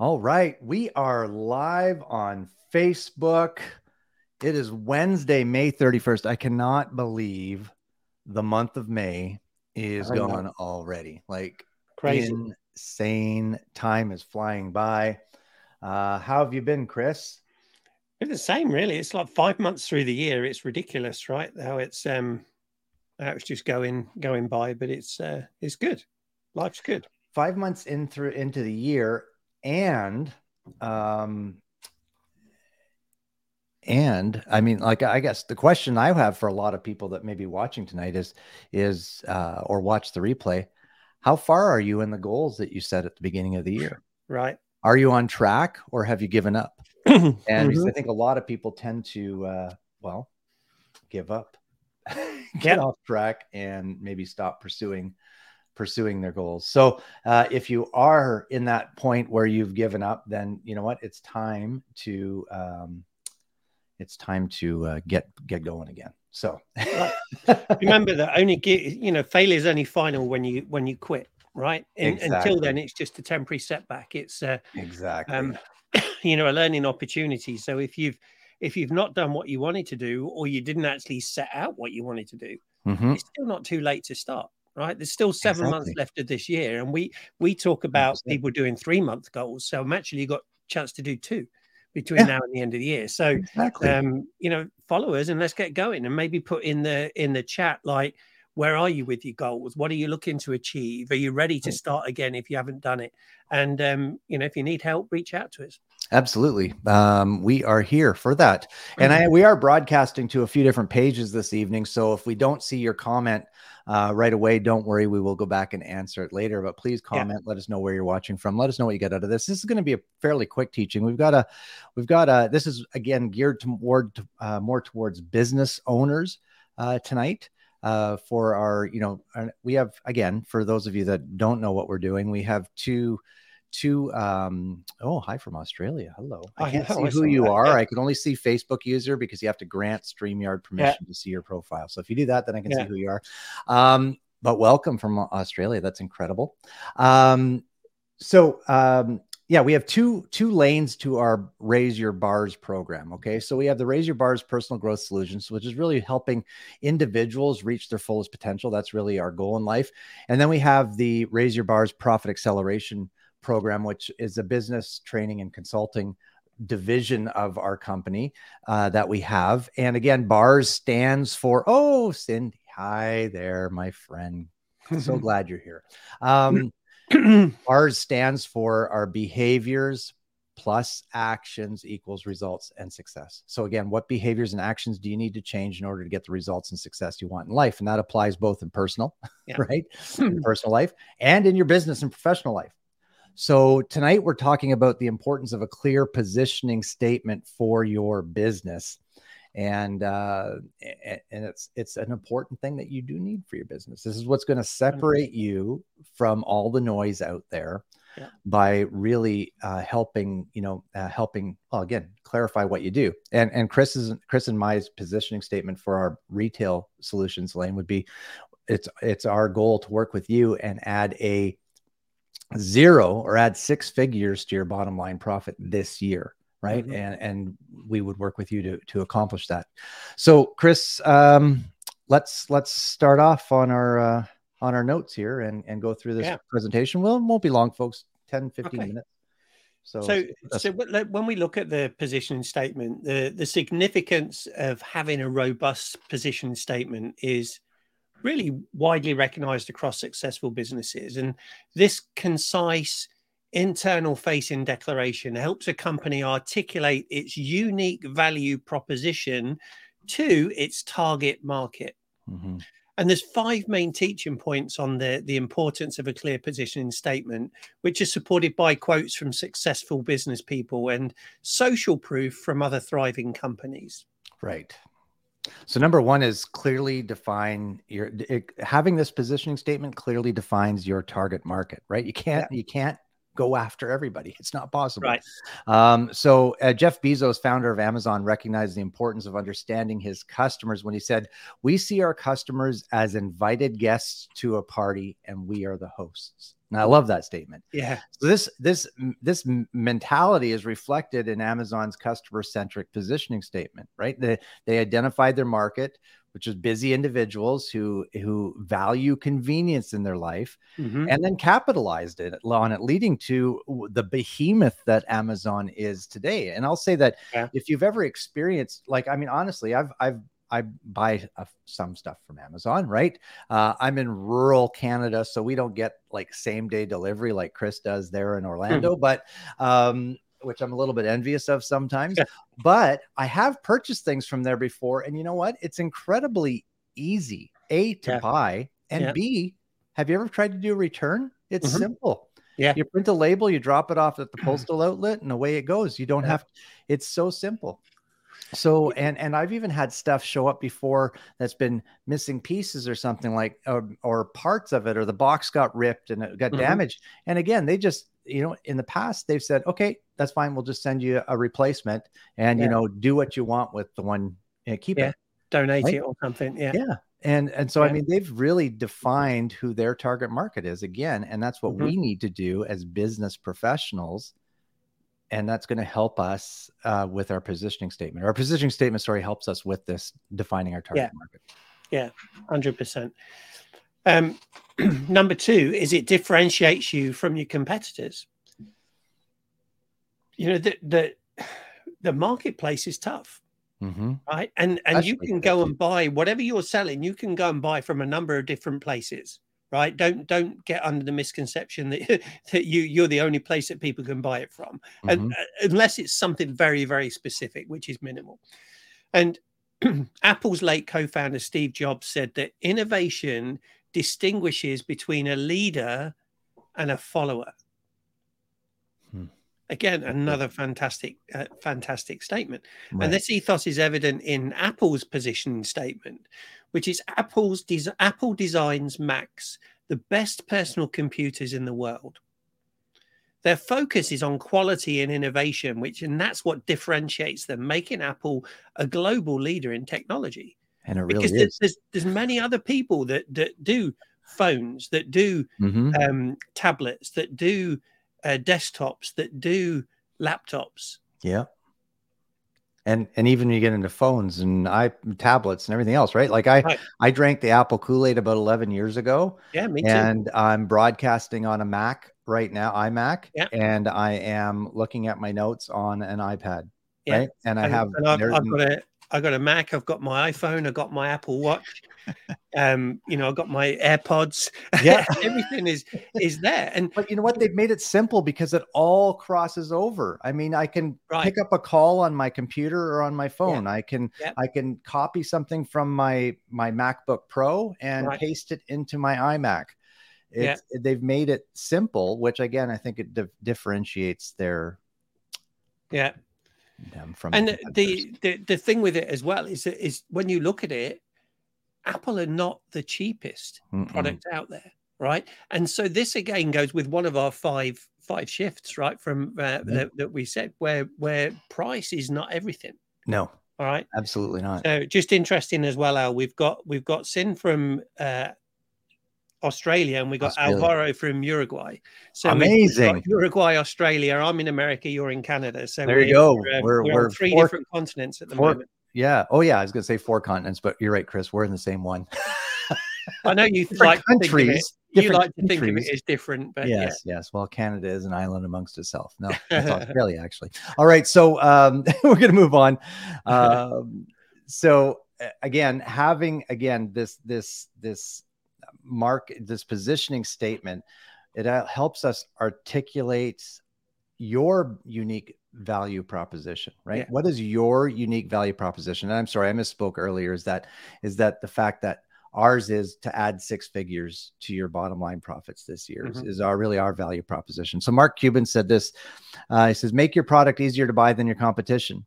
All right. We are live on Facebook. It is Wednesday, May 31st. I cannot believe the month of May is gone already. Like Crazy. insane. Time is flying by. Uh, how have you been, Chris? It's the same, really. It's like five months through the year. It's ridiculous, right? How it's um how it's just going going by, but it's uh it's good. Life's good. Five months in through into the year, and um and i mean like i guess the question i have for a lot of people that may be watching tonight is is uh or watch the replay how far are you in the goals that you set at the beginning of the year Right. are you on track or have you given up and Mhm. i think a lot of people tend to uh well give up get Yep. off track and maybe stop pursuing pursuing their goals so uh, if you are in that point where you've given up then you know what it's time to um, it's time to uh, get get going again so Remember that only you know failure is only final when you when you quit, right? And, Exactly. Until then, it's just a temporary setback. It's uh, exactly um, you know a learning opportunity. So if you've if you've not done what you wanted to do, or you didn't actually set out what you wanted to do, Mhm. it's still not too late to start right? There's still seven months left of this year and we we talk about 100%. people doing three month goals so i'm actually got a chance to do two between Yeah. now and the end of the year. So exactly. um you know followers, and let's get going and maybe put in the in the chat like where are you with your goals? What are you looking to achieve? Are you ready to start again if you haven't done it? And um you know if you need help reach out to us Absolutely. Um, we are here for that. And Mm-hmm. I, we are broadcasting to a few different pages this evening. So if we don't see your comment uh, right away, don't worry. We will go back and answer it later. But please Yeah. comment. Let us know where you're watching from. Let us know what you get out of this. This is going to be a fairly quick teaching. We've got a, we've got a, this is again geared toward uh, more towards business owners uh, tonight uh, for our, you know, our- we have again for those of you that don't know what we're doing, we have two two um oh hi from australia hello. I I can't know, see who you that, are. Yeah. i can only see facebook user because you have to grant streamyard permission to see your profile. So if you do that then i can see who you are. Um but welcome from australia. That's incredible. Um so um yeah we have two two lanes to our raise your bars program okay? So we have the raise your bars personal growth solutions which is really helping individuals reach their fullest potential. That's really our goal in life. And then we have the raise your bars profit acceleration program which is a business training and consulting division of our company uh, that we have. And again bars stands for oh cindy hi there my friend. So glad you're here. Um ours stands for our behaviors plus actions equals results and success. So again what behaviors and actions do you need to change in order to get the results and success you want in life? And that applies both in personal Yeah. right? In personal life and in your business and professional life so tonight we're talking about the importance of a clear positioning statement for your business. And uh and it's it's an important thing that you do need for your business. This is what's going to separate you from all the noise out there Yeah. by really uh helping you know uh, helping well again clarify what you do. And and chris's chris and my positioning statement for our retail solutions lane would be it's it's our goal to work with you and add a zero or add six figures to your bottom line profit this year right Mhm. and and we would work with you to to accomplish that so chris um let's let's start off on our uh on our notes here and and go through this Yeah. presentation well it won't be long folks 10 15 Okay. minutes so, So, so when when we look at the positioning statement, the the significance of having a robust position statement is really widely recognized across successful businesses, and this concise internal facing declaration helps a company articulate its unique value proposition to its target market. Mhm. And there's five main teaching points on the, the importance of a clear positioning statement, which is supported by quotes from successful business people and social proof from other thriving companies. Right. So number one is clearly define your it, having this positioning statement clearly defines your target market, right? You can't you can't go after everybody. It's not possible. Right. Um, so uh, Jeff Bezos, founder of Amazon, recognized the importance of understanding his customers when he said, "We see our customers as invited guests to a party, and we are the hosts." And I love that statement. Yeah. So this this this mentality is reflected in Amazon's customer centric positioning statement, right? They they identified their market, which is busy individuals who who value convenience in their life, mm-hmm. and then capitalized it on it, leading to the behemoth that Amazon is today. And I'll say that yeah. if you've ever experienced, like, I mean, honestly, I've I've I buy uh, some stuff from Amazon, right? Uh, I'm in rural Canada, so we don't get like same day delivery like Chris does there in Orlando, mm-hmm. but um, which I'm a little bit envious of sometimes. Yeah. But I have purchased things from there before, and you know what? It's incredibly easy. A to yeah. buy, and yeah. B, have you ever tried to do a return? It's mm-hmm. simple. Yeah. You print a label, you drop it off at the postal outlet, and away it goes. You don't have. It's so simple so and and i've even had stuff show up before that's been missing pieces or something like or, or parts of it or the box got ripped and it got mm-hmm. damaged and again they just you know in the past they've said okay that's fine we'll just send you a replacement and yeah. you know do what you want with the one you know, keep yeah. it donate right? it or something yeah yeah and and so yeah. i mean they've really defined who their target market is again and that's what mm-hmm. we need to do as business professionals and that's going to help us uh, with our positioning statement. Our positioning statement, sorry, helps us with this defining our target yeah. market. Yeah, hundred percent. Um, number two is it differentiates you from your competitors. You know the the the marketplace is tough, mm-hmm. right? And and you can go and buy whatever you're selling. You can go and buy from a number of different places right don't don't get under the misconception that that you you're the only place that people can buy it from mm-hmm. and uh, unless it's something very very specific which is minimal and apple's late co-founder steve jobs said that innovation distinguishes between a leader and a follower hmm. again another fantastic uh, fantastic statement right. and this ethos is evident in apple's position statement which is Apple's Apple designs Macs, the best personal computers in the world. Their focus is on quality and innovation, which and that's what differentiates them, making Apple a global leader in technology. And it really because there's, there's, there's many other people that that do phones, that do mm-hmm. um, tablets, that do uh, desktops, that do laptops. Yeah and and even you get into phones and i tablets and everything else right like i right. i drank the apple kool-aid about 11 years ago yeah me too. and i'm broadcasting on a mac right now imac yeah. and i am looking at my notes on an ipad yeah. right and i have and I've, I've, got a i got a mac i've got my iphone i've got my apple watch um you know i've got my airpods yeah everything is is there and but you know what they've made it simple because it all crosses over i mean i can right. pick up a call on my computer or on my phone yeah. i can yep. i can copy something from my my macbook pro and right. paste it into my imac yeah. they've made it simple which again i think it di- differentiates their yeah them from and the, the the thing with it as well is that is when you look at it Apple are not the cheapest Mm-mm. product out there, right? And so this again goes with one of our five five shifts, right? From uh, that, that we said where where price is not everything. No. All right. Absolutely not. So just interesting as well, Al. We've got we've got Sin from uh, Australia and we got Australia. Alvaro from Uruguay. So amazing. Uruguay, Australia. I'm in America. You're in Canada. So there you go. Uh, we're, we're, we're three four, different continents at the four, moment. Yeah. Oh, yeah. I was going to say four continents, but you're right, Chris. We're in the same one. I know you like countries. you like to think of it as different, but yes, yeah. yes. Well, Canada is an island amongst itself. No, it's Australia actually. All right, so um, we're going to move on. Um, so again, having again this this this mark this positioning statement, it uh, helps us articulate your unique value proposition right yeah. what is your unique value proposition and i'm sorry i misspoke earlier is that is that the fact that ours is to add six figures to your bottom line profits this year mm-hmm. is, is, our really our value proposition so mark cuban said this uh, he says make your product easier to buy than your competition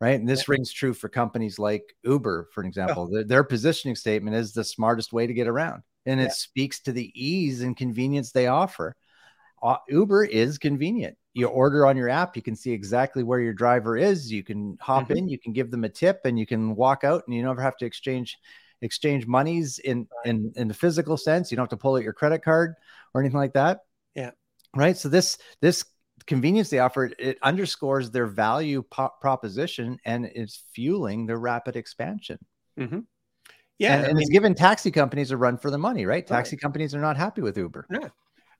right and this yeah. rings true for companies like uber for example oh. their, their, positioning statement is the smartest way to get around and yeah. it speaks to the ease and convenience they offer uh, uber is convenient you order on your app, you can see exactly where your driver is. You can hop mm-hmm. in, you can give them a tip, and you can walk out, and you never have to exchange exchange monies in in in the physical sense. You don't have to pull out your credit card or anything like that. Yeah. Right? So this this convenience they offer it underscores their value po- proposition and it's fueling their rapid expansion. Mm-hmm. Yeah, and, and it's given taxi companies a run for the money, right? Taxi right. companies are not happy with Uber. No.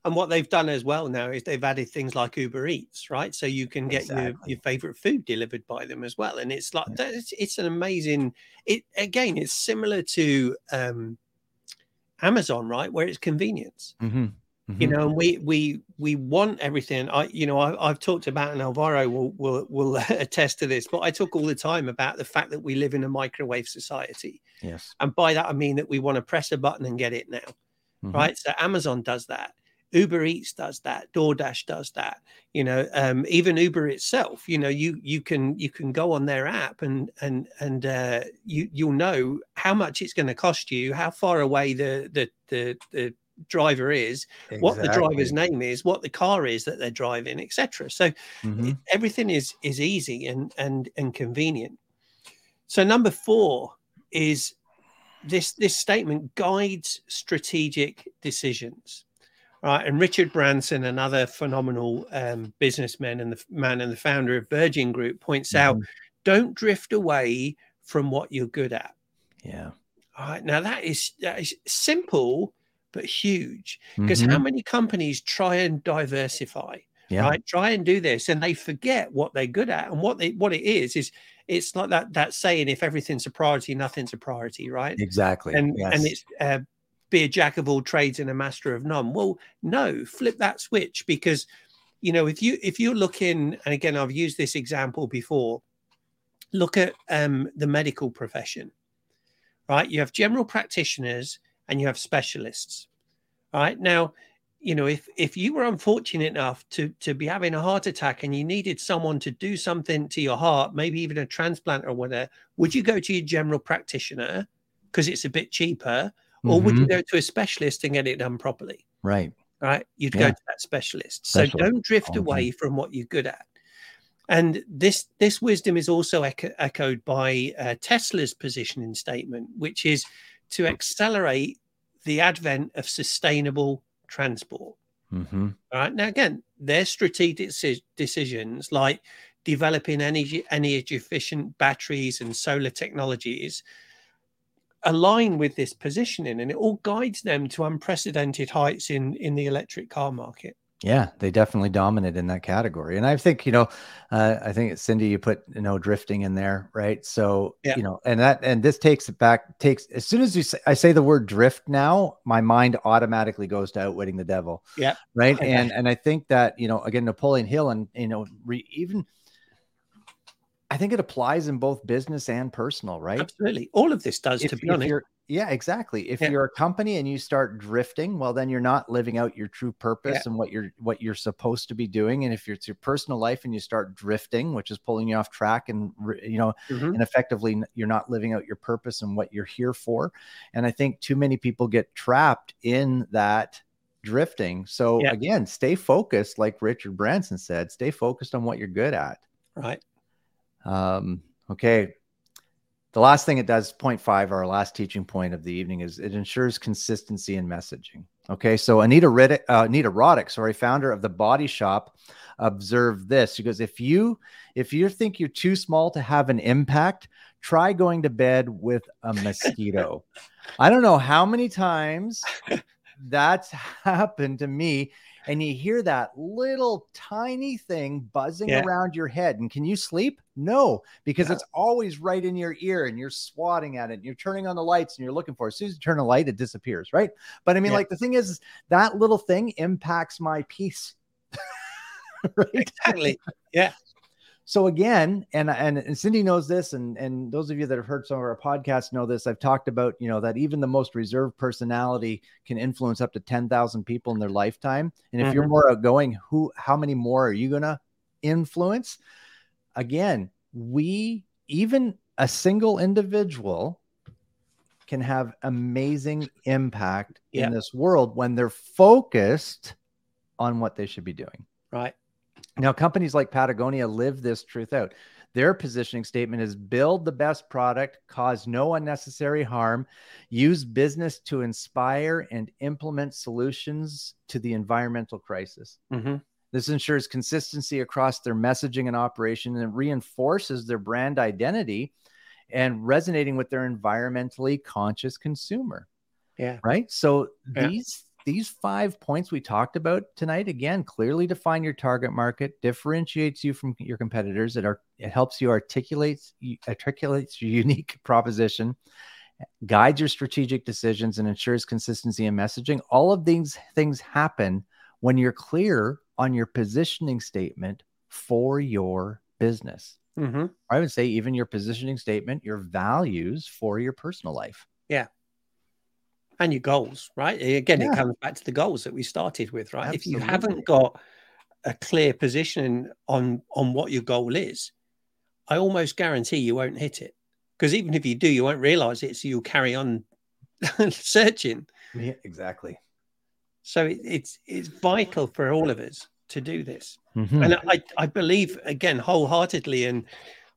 And what they've done as well now is they've added things like Uber Eats, right? So you can get exactly. your, your favorite food delivered by them as well. And it's like yeah. it's, it's an amazing. It again, it's similar to um, Amazon, right, where it's convenience. Mm-hmm. Mm-hmm. You know, and we we we want everything. I you know I, have talked about, and Alvaro will will will attest to this. But I talk all the time about the fact that we live in a microwave society. Yes, and by that I mean that we want to press a button and get it now, mm-hmm. right? So Amazon does that. Uber Eats does that. DoorDash does that. You know, um, even Uber itself. You know, you you can you can go on their app and and and uh, you you'll know how much it's going to cost you, how far away the the the the driver is, exactly. what the driver's name is, what the car is that they're driving, etc. So mm-hmm. everything is is easy and and and convenient. So number four is this this statement guides strategic decisions. Right, and Richard Branson, another phenomenal um, businessman and the man and the founder of Virgin Group, points mm-hmm. out: don't drift away from what you're good at. Yeah. All right. Now that is that is simple, but huge. Because mm-hmm. how many companies try and diversify? Yeah. Right, try and do this, and they forget what they're good at, and what they what it is is it's like that that saying: if everything's a priority, nothing's a priority, right? Exactly, and yes. and it's uh, be a jack of all trades and a master of none. Well, no, flip that switch because you know if you if you're looking, and again, I've used this example before. Look at um, the medical profession, right? You have general practitioners and you have specialists. Right now, you know, if if you were unfortunate enough to to be having a heart attack and you needed someone to do something to your heart, maybe even a transplant or whatever, would you go to your general practitioner because it's a bit cheaper, or mm-hmm. would you mm-hmm. go to a specialist and get it done properly? Right. Right. You'd yeah. go to that specialist. specialist. So don't drift away from what you're good at. And this this wisdom is also echo- echoed by uh, Tesla's positioning statement, which is to accelerate the advent of sustainable transport. Mm-hmm. Right now, again, their strategic decisions like developing energy energy efficient batteries and solar technologies align with this positioning, and it all guides them to unprecedented heights in in the electric car market. Yeah, they definitely dominate in that category. And I think, you know, uh, I think Cindy, you put, you know, drifting in there, right? So, yeah. you know, and that, and this takes it back, takes, as soon as you say, I say the word drift now, my mind automatically goes to outwitting the devil. Yeah. Right. and, and I think that, you know, again, Napoleon Hill and, you know, re, even, I think it applies in both business and personal, right? Absolutely. All of this does, if, to be honest. Yeah, exactly. If yeah. you're a company and you start drifting, well, then you're not living out your true purpose yeah. and what you're what you're supposed to be doing. And if it's your personal life and you start drifting, which is pulling you off track, and you know, mm-hmm. and effectively you're not living out your purpose and what you're here for. And I think too many people get trapped in that drifting. So yeah. again, stay focused, like Richard Branson said. Stay focused on what you're good at. Right. Um, okay, the last thing it does, point five, our last teaching point of the evening, is it ensures consistency in messaging. Okay, so Anita Riddick, uh, Anita Roddick, sorry, founder of the Body Shop, observed this. She goes, "If you if you think you're too small to have an impact, try going to bed with a mosquito." I don't know how many times that's happened to me and you hear that little tiny thing buzzing yeah. around your head. And can you sleep? No, because yeah. it's always right in your ear and you're swatting at it. And you're turning on the lights and you're looking for it. As soon as you turn a light, it disappears, right? But I mean, yeah. like the thing is, that little thing impacts my peace. right? Exactly. Yeah. So again, and, and and Cindy knows this, and and those of you that have heard some of our podcasts know this. I've talked about you know that even the most reserved personality can influence up to ten thousand people in their lifetime. And if mm-hmm. you're more outgoing, who how many more are you gonna influence? Again, we even a single individual can have amazing impact yeah. in this world when they're focused on what they should be doing. Right. Now, companies like Patagonia live this truth out. Their positioning statement is build the best product, cause no unnecessary harm, use business to inspire and implement solutions to the environmental crisis. Mhm. This ensures consistency across their messaging and operation and reinforces their brand identity and resonating with their environmentally conscious consumer. Yeah. Right. So Yeah. these these five points we talked about tonight again clearly define your target market, differentiates you from your competitors. It are it helps you articulates articulates your unique proposition, guides your strategic decisions, and ensures consistency in messaging. All of these things happen when you're clear on your positioning statement for your business. Mhm. I would say even your positioning statement, your values for your personal life. And your goals, right? Again, Yeah. it comes back to the goals that we started with, right? If you haven't got a clear position on on what your goal is, I almost guarantee you won't hit it. Because even if you do, you won't realize it, so you'll carry on searching. Yeah, exactly. So it, it's it's vital for all of us to do this. Mhm. And I, I believe again wholeheartedly, and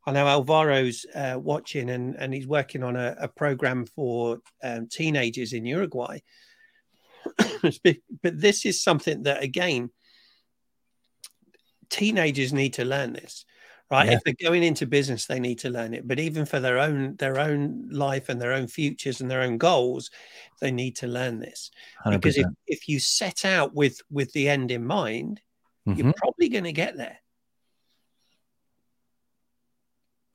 I know Alvaro's uh, watching and, and he's working on a, a program for um, teenagers in Uruguay. but this is something that again, teenagers need to learn this, right? Yeah. If they're going into business, they need to learn it. But even for their own their own life and their own futures and their own goals, they need to learn this because if, 100%. if you set out with with the end in mind, Mhm. you're probably going to get there.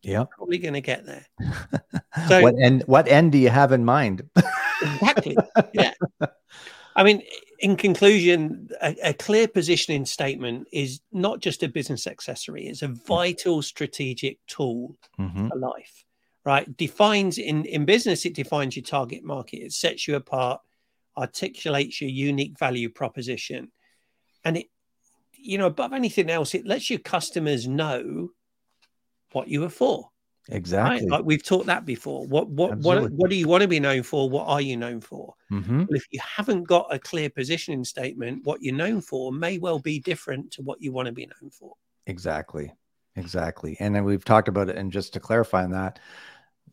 Yep. probably going to get there. So- what end what end do you have in mind? Exactly. yeah. I mean, in conclusion, a, a clear positioning statement is not just a business accessory, it's a vital strategic tool Mhm. for life, right? Defines in, in business, it defines your target market, it sets you apart, articulates your unique value proposition. And it, you know, above anything else, it lets your customers know what you are for. Exactly. Right? Like we've talked that before. What what Absolutely. what what do you want to be known for? What are you known for? Mhm. Well, if you haven't got a clear positioning statement, what you're known for may well be different to what you want to be known for. Exactly. Exactly. And then we've talked about it. And just to clarify on that,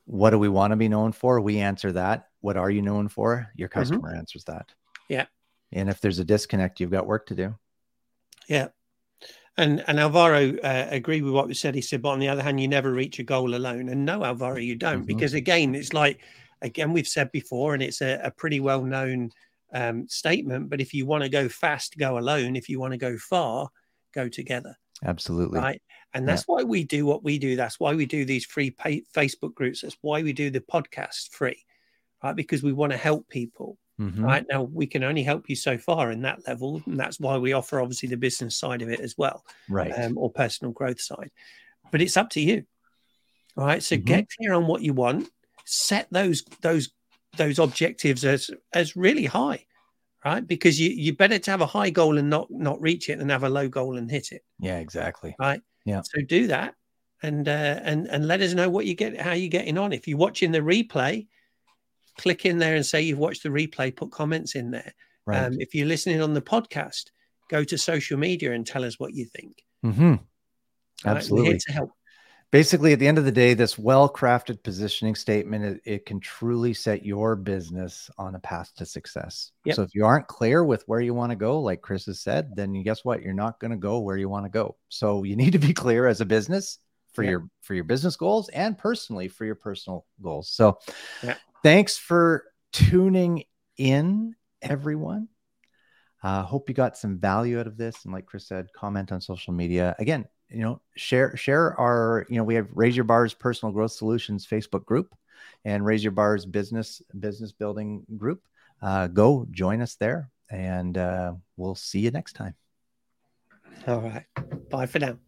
what do we want to be known for? We answer that. What are you known for? Your customer answers that. Mm-hmm. Yeah. And if there's a disconnect, you've got work to do. Yeah. And and Alvaro uh, agreed with what we said. He said, but on the other hand, you never reach a goal alone. And no, Alvaro, you don't, Mhm. because again, it's like again we've said before, and it's a, a pretty well known um, statement. But if you want to go fast, go alone. If you want to go far, go together. Absolutely. right and Yeah. that's why we do what we do that's why we do these free pay- facebook groups that's why we do the podcast free right because we want to help people Mhm. right now we can only help you so far in that level and that's why we offer obviously the business side of it as well Right. um, or personal growth side but it's up to you all right so Mhm. get clear on what you want set those those those objectives as as really high right because you you better to have a high goal and not not reach it than have a low goal and hit it yeah, exactly. right? Yeah. So do that, and uh, and and let us know what you get, how you're getting on. If you're watching the replay, click in there and say you've watched the replay. Put comments in there. Right. Um, if you're listening on the podcast, go to social media and tell us what you think. hmm? We're Absolutely. to help. basically at the end of the day this well-crafted positioning statement it, it can truly set your business on a path to success Yep. so if you aren't clear with where you want to go like chris has said then guess what you're not going to go where you want to go so you need to be clear as a business for your for your business goals and personally for your personal goals so Yep. Thanks for tuning in everyone. Uh, hope you got some value out of this. And like chris said comment on social media. Again you know share share our you know we have raise your bars personal growth solutions facebook group and raise your bars business business building group. Uh, go join us there and uh, we'll see you next time. All right. Bye for now.